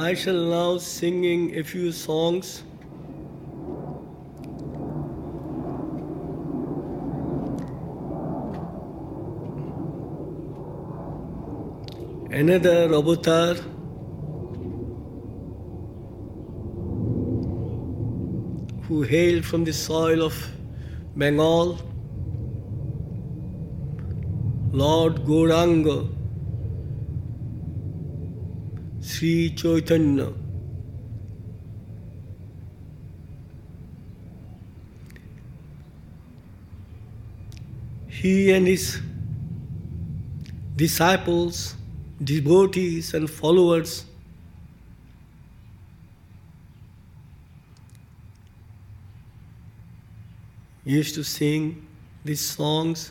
I shall now singing a few songs. Another avatar. Who hailed from the soil of Bengal, Lord Gauranga, Sri Chaitanya. He and his disciples, devotees, and followers used to sing these songs.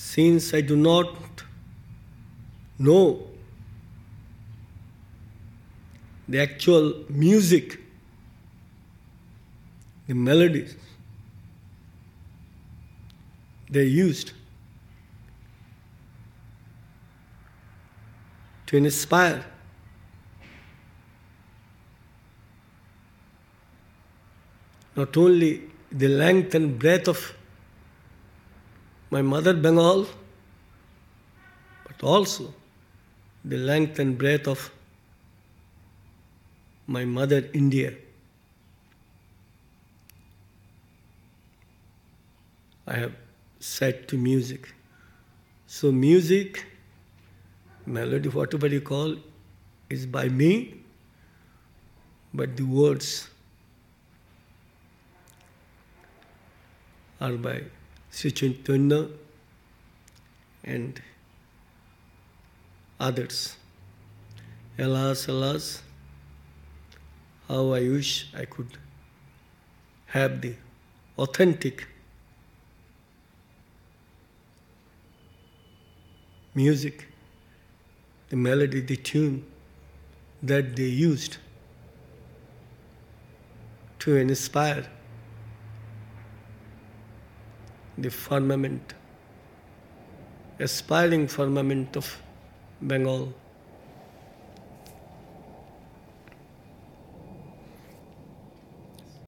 Since I do not know the actual music, the melodies they used to inspire not only the length and breadth of my mother Bengal, but also the length and breadth of my mother India. I have set to music. So, music, melody, whatever you call, is by me, but the words are by Sri Chaitanya and others. Alas, alas, how I wish I could have the authentic music, the melody, the tune that they used to inspire the firmament, aspiring firmament of Bengal.